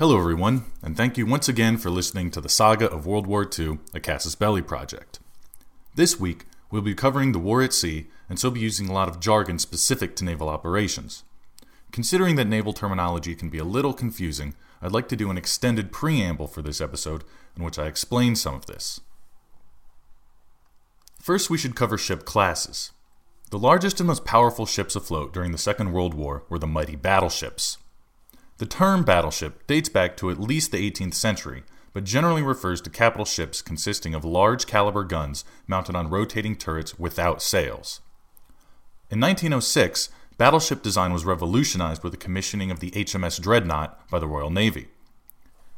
Hello, everyone, and thank you once again for listening to the saga of World War II, a Casus Belli project. This week, we'll be covering the war at sea and so be using a lot of jargon specific to naval operations. Considering that naval terminology can be a little confusing, I'd like to do an extended preamble for this episode in which I explain some of this. First, we should cover ship classes. The largest and most powerful ships afloat during the Second World War were the mighty battleships. The term battleship dates back to at least the 18th century, but generally refers to capital ships consisting of large caliber guns mounted on rotating turrets without sails. In 1906, battleship design was revolutionized with the commissioning of the HMS Dreadnought by the Royal Navy.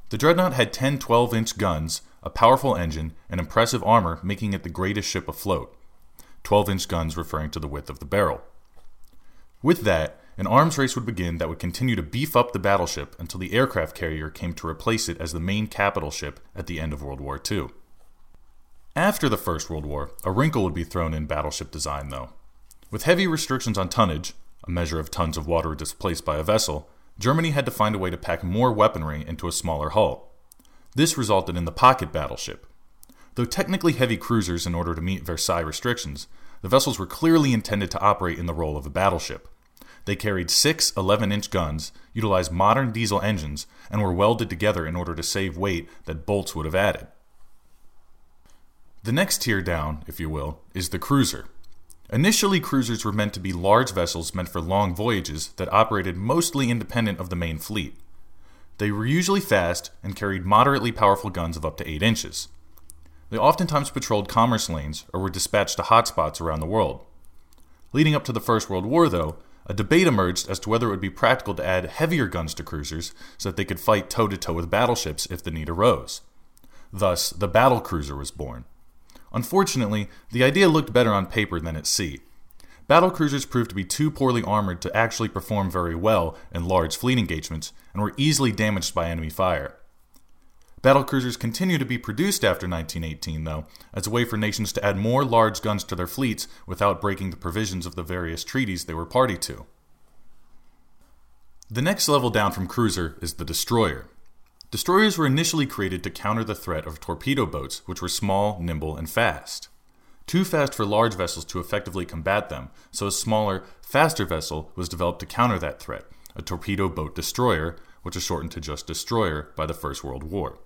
The Dreadnought had 10 12 inch guns, a powerful engine, and impressive armor, making it the greatest ship afloat. 12 inch guns referring to the width of the barrel. With that, an arms race would begin that would continue to beef up the battleship until the aircraft carrier came to replace it as the main capital ship at the end of World War II. After the First World War, a wrinkle would be thrown in battleship design, though. With heavy restrictions on tonnage, a measure of tons of water displaced by a vessel, Germany had to find a way to pack more weaponry into a smaller hull. This resulted in the pocket battleship. Though technically heavy cruisers in order to meet Versailles restrictions, the vessels were clearly intended to operate in the role of a battleship. They carried six 11 inch guns, utilized modern diesel engines, and were welded together in order to save weight that bolts would have added. The next tier down, if you will, is the cruiser. Initially, cruisers were meant to be large vessels meant for long voyages that operated mostly independent of the main fleet. They were usually fast and carried moderately powerful guns of up to 8 inches. They oftentimes patrolled commerce lanes or were dispatched to hotspots around the world. Leading up to the First World War, though, a debate emerged as to whether it would be practical to add heavier guns to cruisers so that they could fight toe to toe with battleships if the need arose. Thus, the battle cruiser was born. Unfortunately, the idea looked better on paper than at sea. Battle cruisers proved to be too poorly armored to actually perform very well in large fleet engagements and were easily damaged by enemy fire. Battlecruisers continue to be produced after 1918, though, as a way for nations to add more large guns to their fleets without breaking the provisions of the various treaties they were party to. The next level down from cruiser is the destroyer. Destroyers were initially created to counter the threat of torpedo boats, which were small, nimble, and fast. Too fast for large vessels to effectively combat them, so a smaller, faster vessel was developed to counter that threat, a torpedo boat destroyer, which is shortened to just destroyer by the First World War.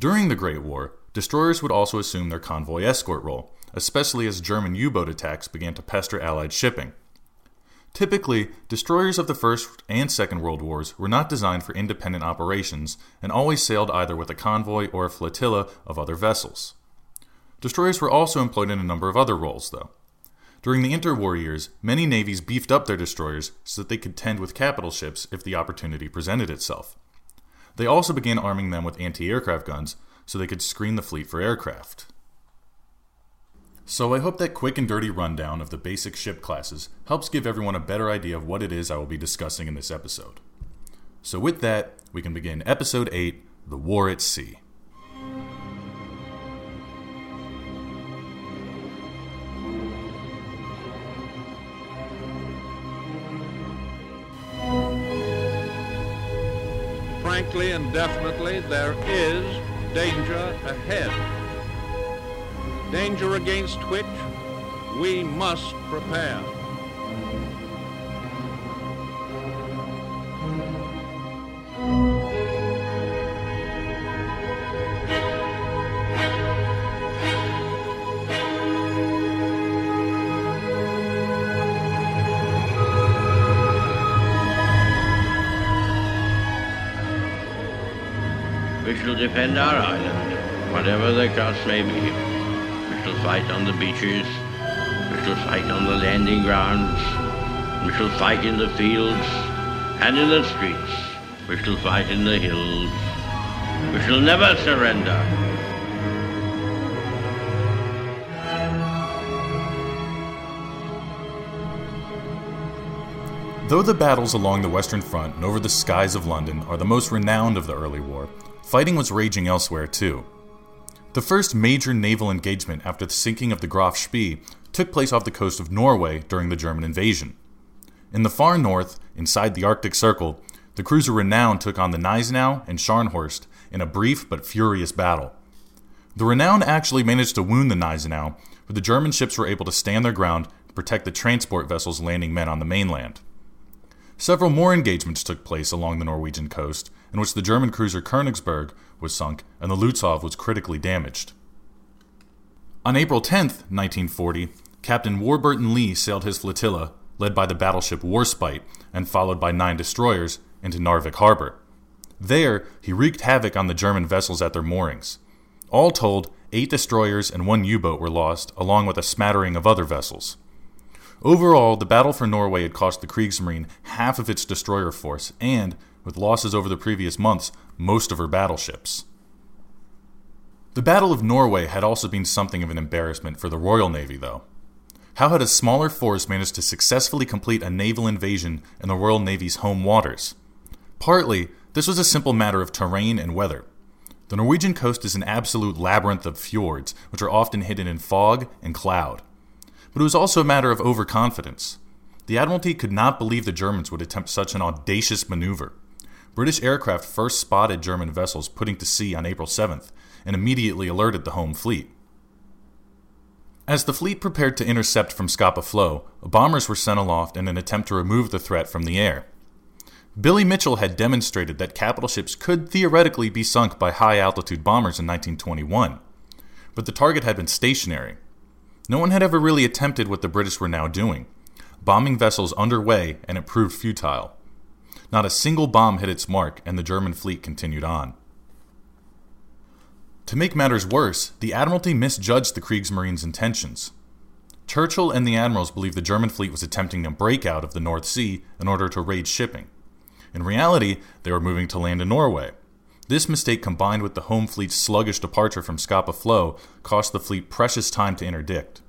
During the Great War, destroyers would also assume their convoy escort role, especially as German U boat attacks began to pester Allied shipping. Typically, destroyers of the First and Second World Wars were not designed for independent operations and always sailed either with a convoy or a flotilla of other vessels. Destroyers were also employed in a number of other roles, though. During the interwar years, many navies beefed up their destroyers so that they could tend with capital ships if the opportunity presented itself. They also began arming them with anti aircraft guns so they could screen the fleet for aircraft. So I hope that quick and dirty rundown of the basic ship classes helps give everyone a better idea of what it is I will be discussing in this episode. So with that, we can begin episode 8 The War at Sea. Frankly and definitely, there is danger ahead. Danger against which we must prepare. Shall defend our island, whatever the cost may be. We shall fight on the beaches. We shall fight on the landing grounds. We shall fight in the fields and in the streets. We shall fight in the hills. We shall never surrender. Though the battles along the Western Front and over the skies of London are the most renowned of the early war, fighting was raging elsewhere too. The first major naval engagement after the sinking of the Graf Spee took place off the coast of Norway during the German invasion. In the far north, inside the Arctic Circle, the cruiser Renown took on the Gneisenau and Scharnhorst in a brief but furious battle. The Renown actually managed to wound the Gneisenau, but the German ships were able to stand their ground and protect the transport vessels landing men on the mainland. Several more engagements took place along the Norwegian coast, in which the German cruiser Königsberg was sunk and the Lutzow was critically damaged. On April 10, 1940, Captain Warburton Lee sailed his flotilla, led by the battleship Warspite and followed by nine destroyers, into Narvik Harbor. There, he wreaked havoc on the German vessels at their moorings. All told, eight destroyers and one U boat were lost, along with a smattering of other vessels. Overall, the battle for Norway had cost the Kriegsmarine half of its destroyer force and, with losses over the previous months, most of her battleships. The Battle of Norway had also been something of an embarrassment for the Royal Navy, though. How had a smaller force managed to successfully complete a naval invasion in the Royal Navy's home waters? Partly, this was a simple matter of terrain and weather. The Norwegian coast is an absolute labyrinth of fjords, which are often hidden in fog and cloud but it was also a matter of overconfidence. The Admiralty could not believe the Germans would attempt such an audacious maneuver. British aircraft first spotted German vessels putting to sea on April 7th and immediately alerted the home fleet. As the fleet prepared to intercept from Scapa Flow, bombers were sent aloft in an attempt to remove the threat from the air. Billy Mitchell had demonstrated that capital ships could theoretically be sunk by high altitude bombers in 1921, but the target had been stationary, no one had ever really attempted what the British were now doing bombing vessels underway, and it proved futile. Not a single bomb hit its mark, and the German fleet continued on. To make matters worse, the Admiralty misjudged the Kriegsmarine's intentions. Churchill and the admirals believed the German fleet was attempting a breakout of the North Sea in order to raid shipping. In reality, they were moving to land in Norway. This mistake, combined with the home fleet's sluggish departure from Scapa Flow, cost the fleet precious time to interdict.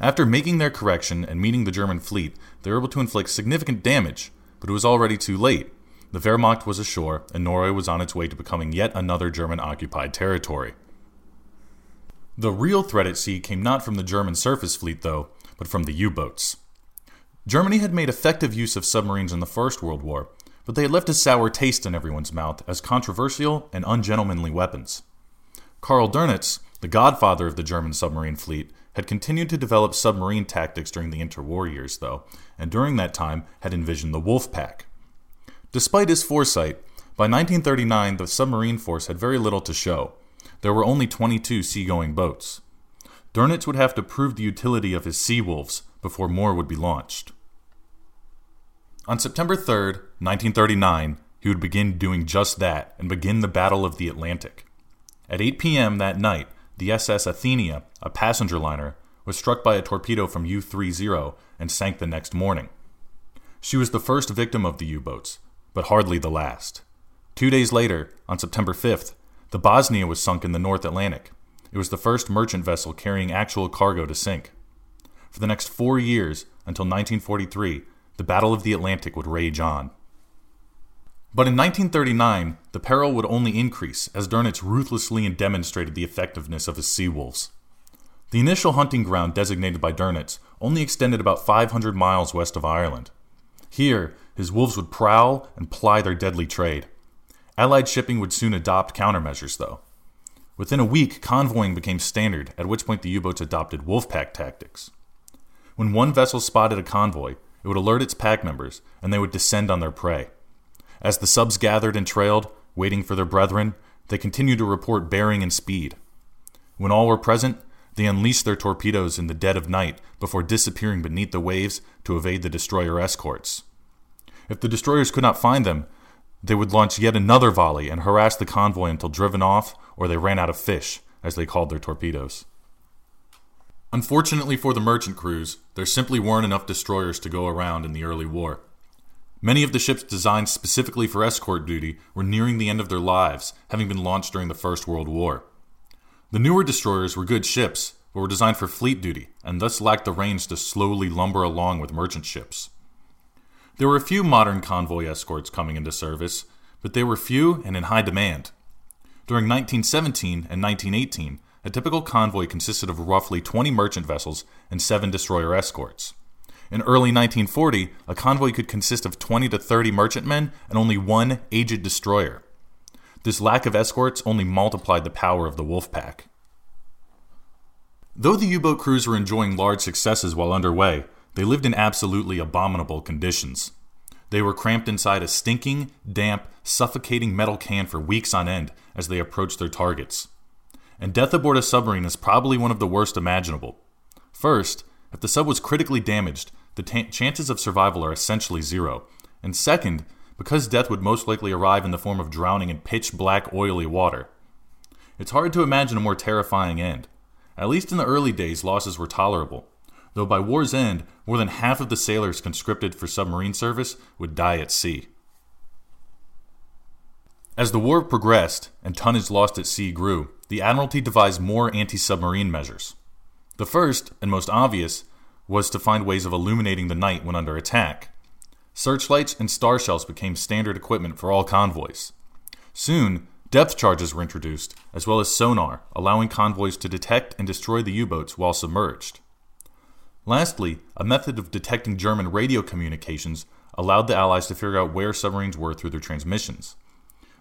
After making their correction and meeting the German fleet, they were able to inflict significant damage, but it was already too late. The Wehrmacht was ashore, and Norway was on its way to becoming yet another German occupied territory. The real threat at sea came not from the German surface fleet, though, but from the U boats. Germany had made effective use of submarines in the First World War, but they had left a sour taste in everyone's mouth as controversial and ungentlemanly weapons. Karl Dönitz, the godfather of the German submarine fleet, had continued to develop submarine tactics during the interwar years, though, and during that time had envisioned the Wolf Pack. Despite his foresight, by 1939 the submarine force had very little to show. There were only 22 seagoing boats. Dönitz would have to prove the utility of his Sea Wolves before more would be launched. On September 3, 1939, he would begin doing just that and begin the Battle of the Atlantic. At 8 p.m. that night, the SS Athenia, a passenger liner, was struck by a torpedo from U 30 and sank the next morning. She was the first victim of the U boats, but hardly the last. Two days later, on September 5th, the Bosnia was sunk in the North Atlantic. It was the first merchant vessel carrying actual cargo to sink. For the next four years, until 1943, the Battle of the Atlantic would rage on. But in 1939, the peril would only increase as Dönitz ruthlessly demonstrated the effectiveness of his sea wolves. The initial hunting ground designated by Dönitz only extended about 500 miles west of Ireland. Here, his wolves would prowl and ply their deadly trade. Allied shipping would soon adopt countermeasures, though. Within a week, convoying became standard, at which point the U boats adopted wolfpack tactics. When one vessel spotted a convoy, it would alert its pack members, and they would descend on their prey. As the subs gathered and trailed, waiting for their brethren, they continued to report bearing and speed. When all were present, they unleashed their torpedoes in the dead of night before disappearing beneath the waves to evade the destroyer escorts. If the destroyers could not find them, they would launch yet another volley and harass the convoy until driven off or they ran out of fish, as they called their torpedoes. Unfortunately for the merchant crews, there simply weren't enough destroyers to go around in the early war. Many of the ships designed specifically for escort duty were nearing the end of their lives, having been launched during the First World War. The newer destroyers were good ships, but were designed for fleet duty and thus lacked the range to slowly lumber along with merchant ships. There were a few modern convoy escorts coming into service, but they were few and in high demand. During 1917 and 1918, a typical convoy consisted of roughly 20 merchant vessels and 7 destroyer escorts. In early 1940, a convoy could consist of 20 to 30 merchantmen and only one aged destroyer. This lack of escorts only multiplied the power of the wolf pack. Though the U boat crews were enjoying large successes while underway, they lived in absolutely abominable conditions. They were cramped inside a stinking, damp, suffocating metal can for weeks on end as they approached their targets. And death aboard a submarine is probably one of the worst imaginable. First, if the sub was critically damaged, the t- chances of survival are essentially zero. And second, because death would most likely arrive in the form of drowning in pitch black, oily water. It's hard to imagine a more terrifying end. At least in the early days, losses were tolerable though by war's end, more than half of the sailors conscripted for submarine service would die at sea. As the war progressed and tonnage lost at sea grew, the Admiralty devised more anti submarine measures. The first, and most obvious, was to find ways of illuminating the night when under attack. Searchlights and star shells became standard equipment for all convoys. Soon, depth charges were introduced, as well as sonar, allowing convoys to detect and destroy the U boats while submerged. Lastly, a method of detecting German radio communications allowed the Allies to figure out where submarines were through their transmissions.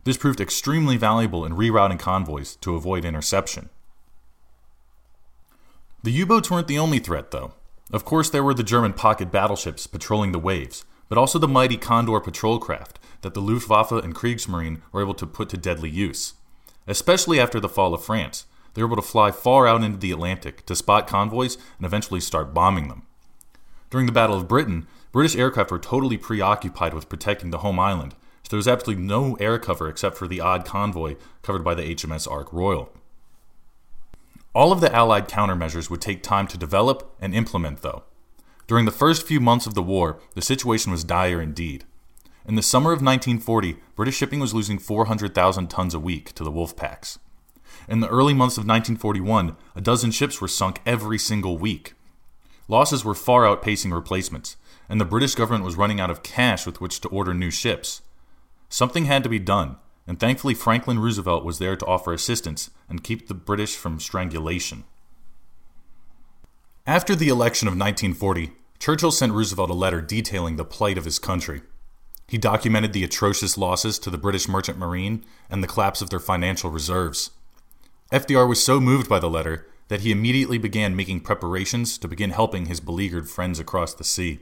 This proved extremely valuable in rerouting convoys to avoid interception. The U boats weren't the only threat, though. Of course, there were the German pocket battleships patrolling the waves, but also the mighty Condor patrol craft that the Luftwaffe and Kriegsmarine were able to put to deadly use. Especially after the fall of France, they were able to fly far out into the Atlantic to spot convoys and eventually start bombing them. During the Battle of Britain, British aircraft were totally preoccupied with protecting the home island, there was absolutely no air cover except for the odd convoy covered by the HMS Ark Royal. All of the Allied countermeasures would take time to develop and implement, though. During the first few months of the war, the situation was dire indeed. In the summer of 1940, British shipping was losing 400,000 tons a week to the wolf packs. In the early months of 1941, a dozen ships were sunk every single week. Losses were far outpacing replacements, and the British government was running out of cash with which to order new ships. Something had to be done, and thankfully Franklin Roosevelt was there to offer assistance and keep the British from strangulation. After the election of 1940, Churchill sent Roosevelt a letter detailing the plight of his country. He documented the atrocious losses to the British Merchant Marine and the collapse of their financial reserves. FDR was so moved by the letter that he immediately began making preparations to begin helping his beleaguered friends across the sea.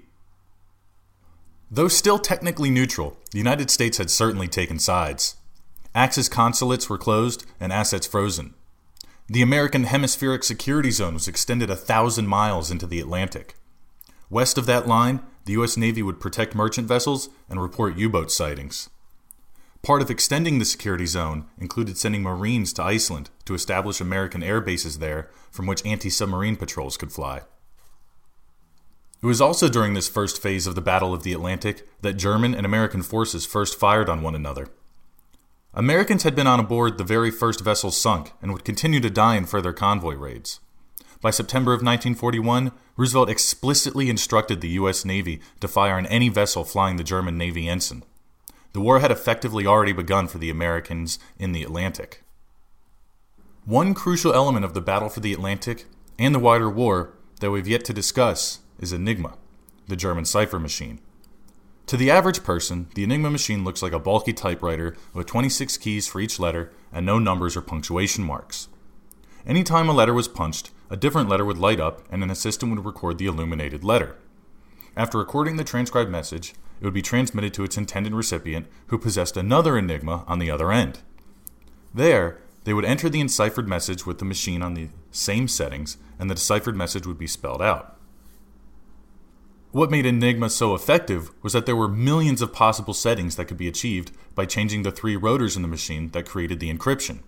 Though still technically neutral, the United States had certainly taken sides. Axis consulates were closed and assets frozen. The American Hemispheric Security Zone was extended a thousand miles into the Atlantic. West of that line, the U.S. Navy would protect merchant vessels and report U boat sightings. Part of extending the security zone included sending Marines to Iceland to establish American air bases there from which anti submarine patrols could fly. It was also during this first phase of the Battle of the Atlantic that German and American forces first fired on one another. Americans had been on board the very first vessels sunk and would continue to die in further convoy raids. By September of 1941, Roosevelt explicitly instructed the U.S. Navy to fire on any vessel flying the German Navy ensign. The war had effectively already begun for the Americans in the Atlantic. One crucial element of the battle for the Atlantic and the wider war that we've yet to discuss is Enigma, the German cipher machine. To the average person, the Enigma machine looks like a bulky typewriter with 26 keys for each letter and no numbers or punctuation marks. Anytime a letter was punched, a different letter would light up and an assistant would record the illuminated letter. After recording the transcribed message, it would be transmitted to its intended recipient, who possessed another Enigma on the other end. There, they would enter the enciphered message with the machine on the same settings, and the deciphered message would be spelled out. What made Enigma so effective was that there were millions of possible settings that could be achieved by changing the three rotors in the machine that created the encryption.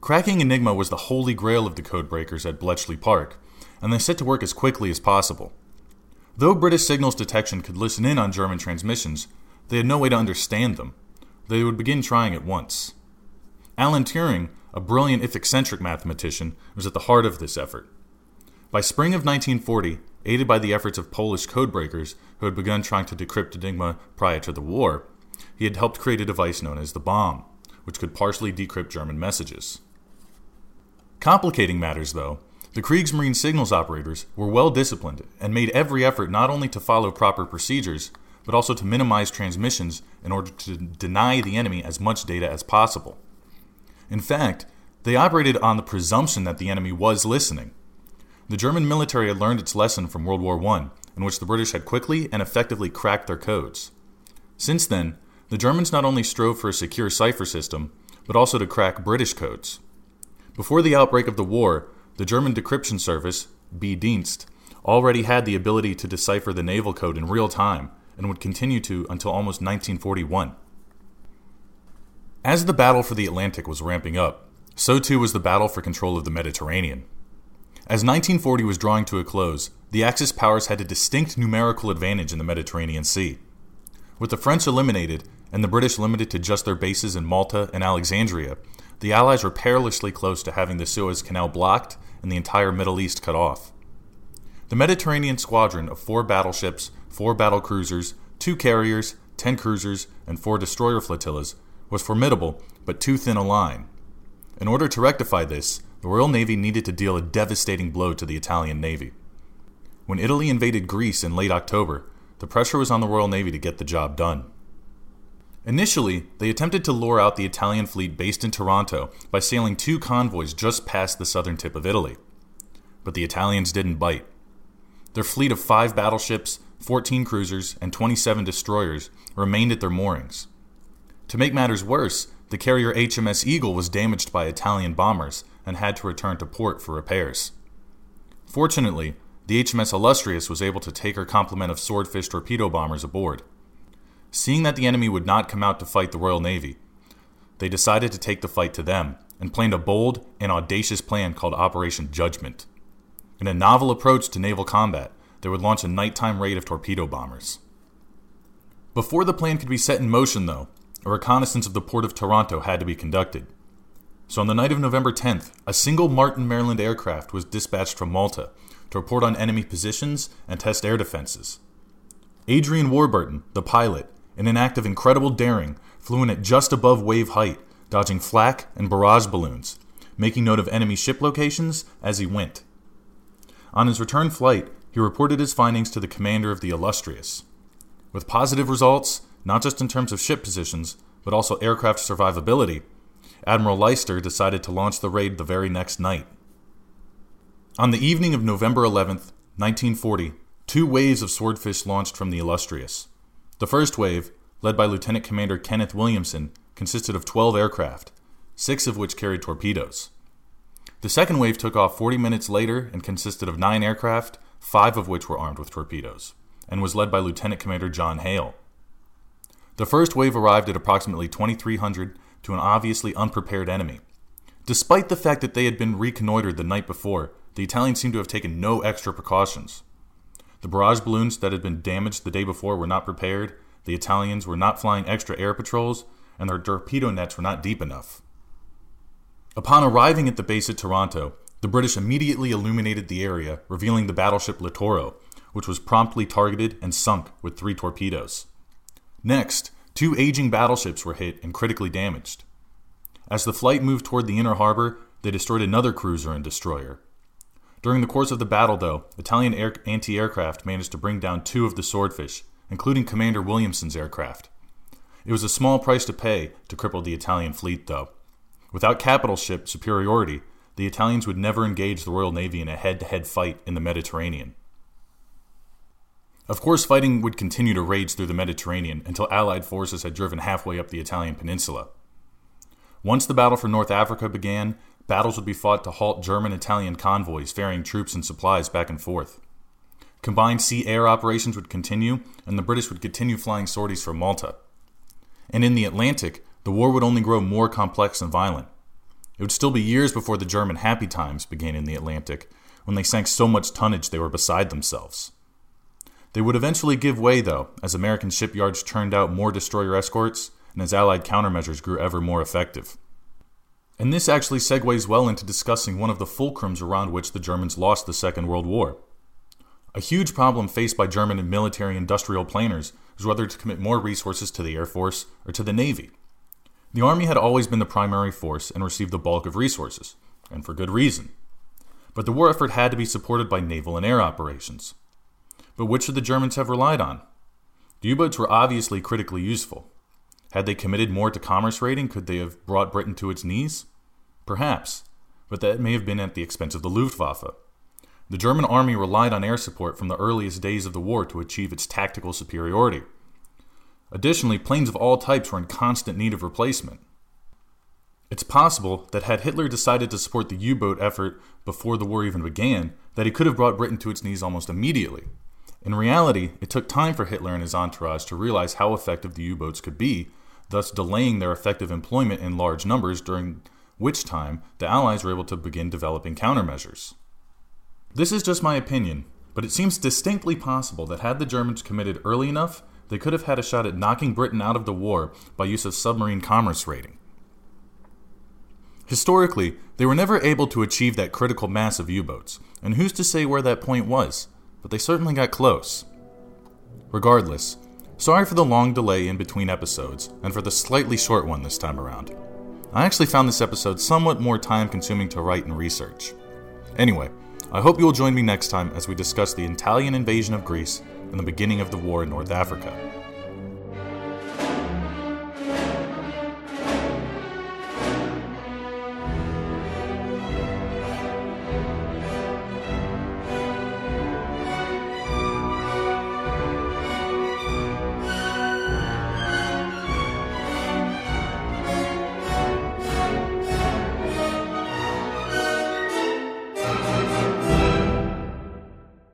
Cracking Enigma was the holy grail of the codebreakers at Bletchley Park, and they set to work as quickly as possible. Though British signals detection could listen in on German transmissions, they had no way to understand them. They would begin trying at once. Alan Turing, a brilliant if eccentric mathematician, was at the heart of this effort. By spring of 1940, aided by the efforts of Polish codebreakers who had begun trying to decrypt Enigma prior to the war, he had helped create a device known as the bombe, which could partially decrypt German messages. Complicating matters, though, the Kriegsmarine signals operators were well disciplined and made every effort not only to follow proper procedures, but also to minimize transmissions in order to deny the enemy as much data as possible. In fact, they operated on the presumption that the enemy was listening. The German military had learned its lesson from World War I, in which the British had quickly and effectively cracked their codes. Since then, the Germans not only strove for a secure cipher system, but also to crack British codes. Before the outbreak of the war, the German decryption service, B-Dienst, already had the ability to decipher the naval code in real time and would continue to until almost 1941. As the battle for the Atlantic was ramping up, so too was the battle for control of the Mediterranean. As 1940 was drawing to a close, the Axis powers had a distinct numerical advantage in the Mediterranean Sea. With the French eliminated and the British limited to just their bases in Malta and Alexandria, the Allies were perilously close to having the Suez Canal blocked and the entire Middle East cut off. The Mediterranean squadron of four battleships, four battle cruisers, two carriers, ten cruisers, and four destroyer flotillas was formidable but too thin a line. In order to rectify this, the Royal Navy needed to deal a devastating blow to the Italian Navy. When Italy invaded Greece in late October, the pressure was on the Royal Navy to get the job done. Initially, they attempted to lure out the Italian fleet based in Taranto by sailing two convoys just past the southern tip of Italy. But the Italians didn't bite. Their fleet of five battleships, 14 cruisers, and 27 destroyers remained at their moorings. To make matters worse, the carrier HMS Eagle was damaged by Italian bombers and had to return to port for repairs. Fortunately, the HMS Illustrious was able to take her complement of swordfish torpedo bombers aboard. Seeing that the enemy would not come out to fight the Royal Navy, they decided to take the fight to them and planned a bold and audacious plan called Operation Judgment. In a novel approach to naval combat, they would launch a nighttime raid of torpedo bombers. Before the plan could be set in motion, though, a reconnaissance of the port of Taranto had to be conducted. So on the night of November 10th, a single Martin, Maryland aircraft was dispatched from Malta to report on enemy positions and test air defenses. Adrian Warburton, the pilot, in an act of incredible daring, flew in at just above wave height, dodging flak and barrage balloons, making note of enemy ship locations as he went. On his return flight, he reported his findings to the commander of the Illustrious. With positive results, not just in terms of ship positions, but also aircraft survivability, Admiral Lyster decided to launch the raid the very next night. On the evening of November 11th, 1940, two waves of swordfish launched from the Illustrious. The first wave, led by Lieutenant Commander Kenneth Williamson, consisted of 12 aircraft, six of which carried torpedoes. The second wave took off 40 minutes later and consisted of nine aircraft, five of which were armed with torpedoes, and was led by Lieutenant Commander John Hale. The first wave arrived at approximately 2300 to an obviously unprepared enemy. Despite the fact that they had been reconnoitered the night before, the Italians seemed to have taken no extra precautions. The barrage balloons that had been damaged the day before were not prepared, the Italians were not flying extra air patrols, and their torpedo nets were not deep enough. Upon arriving at the base at Taranto, the British immediately illuminated the area, revealing the battleship Littorio, which was promptly targeted and sunk with three torpedoes. Next, two aging battleships were hit and critically damaged. As the flight moved toward the inner harbor, they destroyed another cruiser and destroyer. During the course of the battle, though, Italian anti aircraft managed to bring down two of the swordfish, including Commander Williamson's aircraft. It was a small price to pay to cripple the Italian fleet, though. Without capital ship superiority, the Italians would never engage the Royal Navy in a head to head fight in the Mediterranean. Of course, fighting would continue to rage through the Mediterranean until Allied forces had driven halfway up the Italian peninsula. Once the battle for North Africa began, battles would be fought to halt German Italian convoys ferrying troops and supplies back and forth. Combined sea air operations would continue, and the British would continue flying sorties from Malta. And in the Atlantic, the war would only grow more complex and violent. It would still be years before the German happy times began in the Atlantic, when they sank so much tonnage they were beside themselves. They would eventually give way, though, as American shipyards churned out more destroyer escorts and as Allied countermeasures grew ever more effective. And this actually segues well into discussing one of the fulcrums around which the Germans lost the Second World War. A huge problem faced by German military industrial planners was whether to commit more resources to the Air Force or to the Navy. The Army had always been the primary force and received the bulk of resources, and for good reason. But the war effort had to be supported by naval and air operations. But which should the Germans have relied on? The U boats were obviously critically useful. Had they committed more to commerce raiding, could they have brought Britain to its knees? Perhaps, but that may have been at the expense of the Luftwaffe. The German army relied on air support from the earliest days of the war to achieve its tactical superiority. Additionally, planes of all types were in constant need of replacement. It's possible that had Hitler decided to support the U boat effort before the war even began, that he could have brought Britain to its knees almost immediately. In reality, it took time for Hitler and his entourage to realize how effective the U boats could be, thus delaying their effective employment in large numbers, during which time the Allies were able to begin developing countermeasures. This is just my opinion, but it seems distinctly possible that had the Germans committed early enough, they could have had a shot at knocking Britain out of the war by use of submarine commerce raiding. Historically, they were never able to achieve that critical mass of U boats, and who's to say where that point was? But they certainly got close. Regardless, sorry for the long delay in between episodes, and for the slightly short one this time around. I actually found this episode somewhat more time consuming to write and research. Anyway, I hope you will join me next time as we discuss the Italian invasion of Greece and the beginning of the war in North Africa.